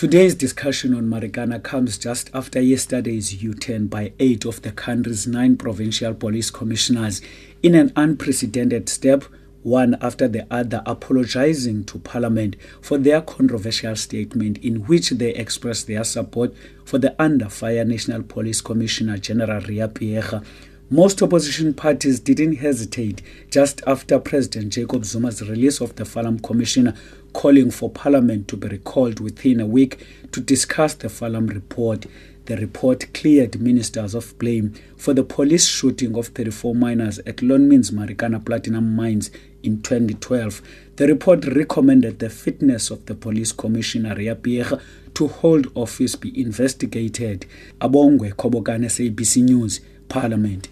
Today's discussion on Marikana comes just after yesterday's U-turn by eight of the country's nine provincial police commissioners in an unprecedented step, one after the other apologizing to Parliament for their controversial statement in which they expressed their support for the under fire National Police Commissioner General Ria Phiyega most opposition parties didn't hesitate just after President Jacob Zuma's release of the Farlam Commission calling for Parliament to be recalled within a week to discuss the Farlam report. The report cleared ministers of blame for the police shooting of 34 miners at Lonmin's Marikana Platinum Mines in 2012. The report recommended the fitness of the police commissioner Phiyega to hold office be investigated. Abongwe Kobokana, SABC News, Parliament.